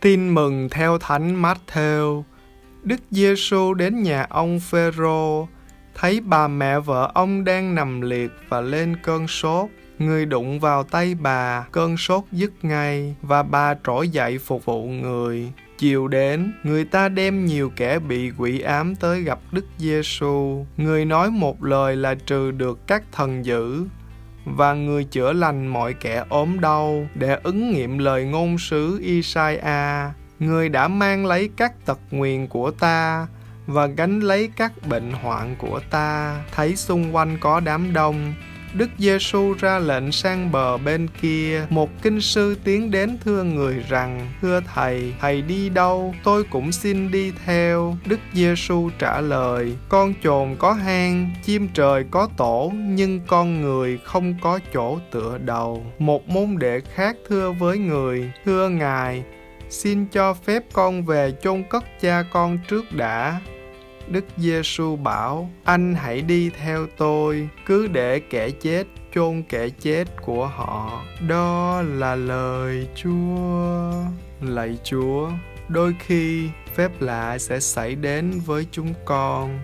Tin mừng theo Thánh Matthew. Đức Giêsu đến nhà ông Phêrô, thấy bà mẹ vợ ông đang nằm liệt và lên cơn sốt. Người đụng vào tay bà, cơn sốt dứt ngay và bà trỗi dậy phục vụ người. Chiều đến, người ta đem nhiều kẻ bị quỷ ám tới gặp Đức Giêsu. Người nói một lời là trừ được các thần dữ và người chữa lành mọi kẻ ốm đau để ứng nghiệm lời ngôn sứ Isaiah. Người đã mang lấy các tật nguyền của ta và gánh lấy các bệnh hoạn của ta. Thấy xung quanh có đám đông, Đức Giêsu ra lệnh sang bờ bên kia, một kinh sư tiến đến thưa người rằng: "Thưa thầy, thầy đi đâu, tôi cũng xin đi theo." Đức Giêsu trả lời: "Con chồn có hang, chim trời có tổ, nhưng con người không có chỗ tựa đầu." Một môn đệ khác thưa với người: "Thưa ngài, xin cho phép con về chôn cất cha con trước đã." Đức Giêsu bảo: Anh hãy đi theo tôi, cứ để kẻ chết chôn kẻ chết của họ. Đó là lời Chúa. Lạy Chúa, đôi khi phép lạ sẽ xảy đến với chúng con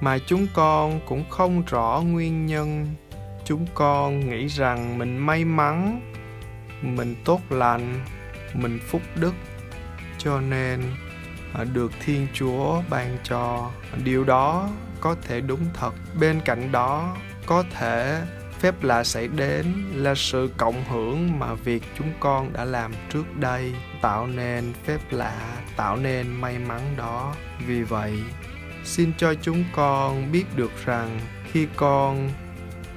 mà chúng con cũng không rõ nguyên nhân. Chúng con nghĩ rằng mình may mắn, mình tốt lành, mình phúc đức cho nên À, được thiên chúa ban cho. Điều đó có thể đúng thật. Bên cạnh đó, có thể phép lạ xảy đến là sự cộng hưởng mà việc chúng con đã làm trước đây tạo nên phép lạ, tạo nên may mắn đó. Vì vậy, xin cho chúng con biết được rằng khi con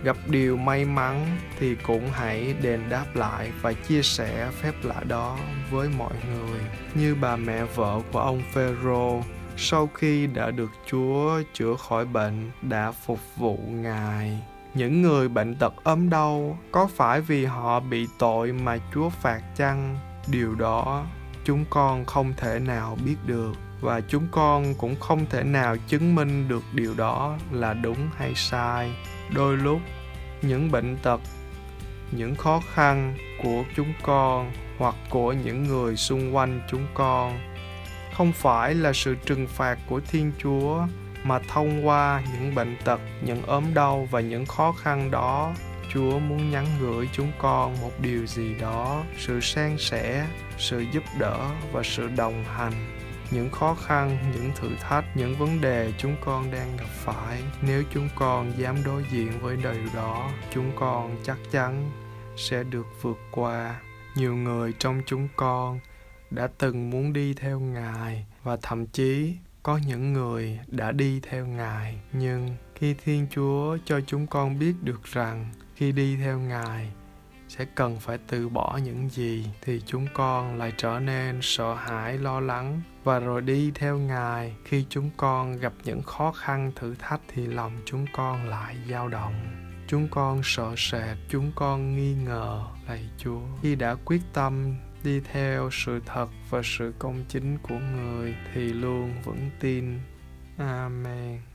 gặp điều may mắn thì cũng hãy đền đáp lại và chia sẻ phép lạ đó với mọi người. Như bà mẹ vợ của ông phêrô, sau khi đã được chúa chữa khỏi bệnh, đã phục vụ ngài. Những người bệnh tật ốm đau, có phải vì họ bị tội mà chúa phạt chăng? Điều đó chúng con không thể nào biết được và chúng con cũng không thể nào chứng minh được điều đó là đúng hay sai. Đôi lúc, những bệnh tật, những khó khăn của chúng con hoặc của những người xung quanh chúng con không phải là sự trừng phạt của thiên chúa mà thông qua những bệnh tật, những ốm đau và những khó khăn đó, chúa muốn nhắn gửi chúng con một điều gì đó, sự san sẻ, sự giúp đỡ và sự đồng hành những khó khăn, những thử thách, những vấn đề chúng con đang gặp phải. Nếu chúng con dám đối diện với điều đó, chúng con chắc chắn sẽ được vượt qua. Nhiều người trong chúng con đã từng muốn đi theo ngài và thậm chí có những người đã đi theo ngài. Nhưng khi thiên chúa cho chúng con biết được rằng khi đi theo ngài sẽ cần phải từ bỏ những gì thì chúng con lại trở nên sợ hãi, lo lắng. Và rồi đi theo ngài, khi chúng con gặp những khó khăn, thử thách thì lòng chúng con lại dao động. Chúng con sợ sệt, chúng con nghi ngờ, lạy chúa. Khi đã quyết tâm đi theo sự thật và sự công chính của người thì luôn vững tin. Amen.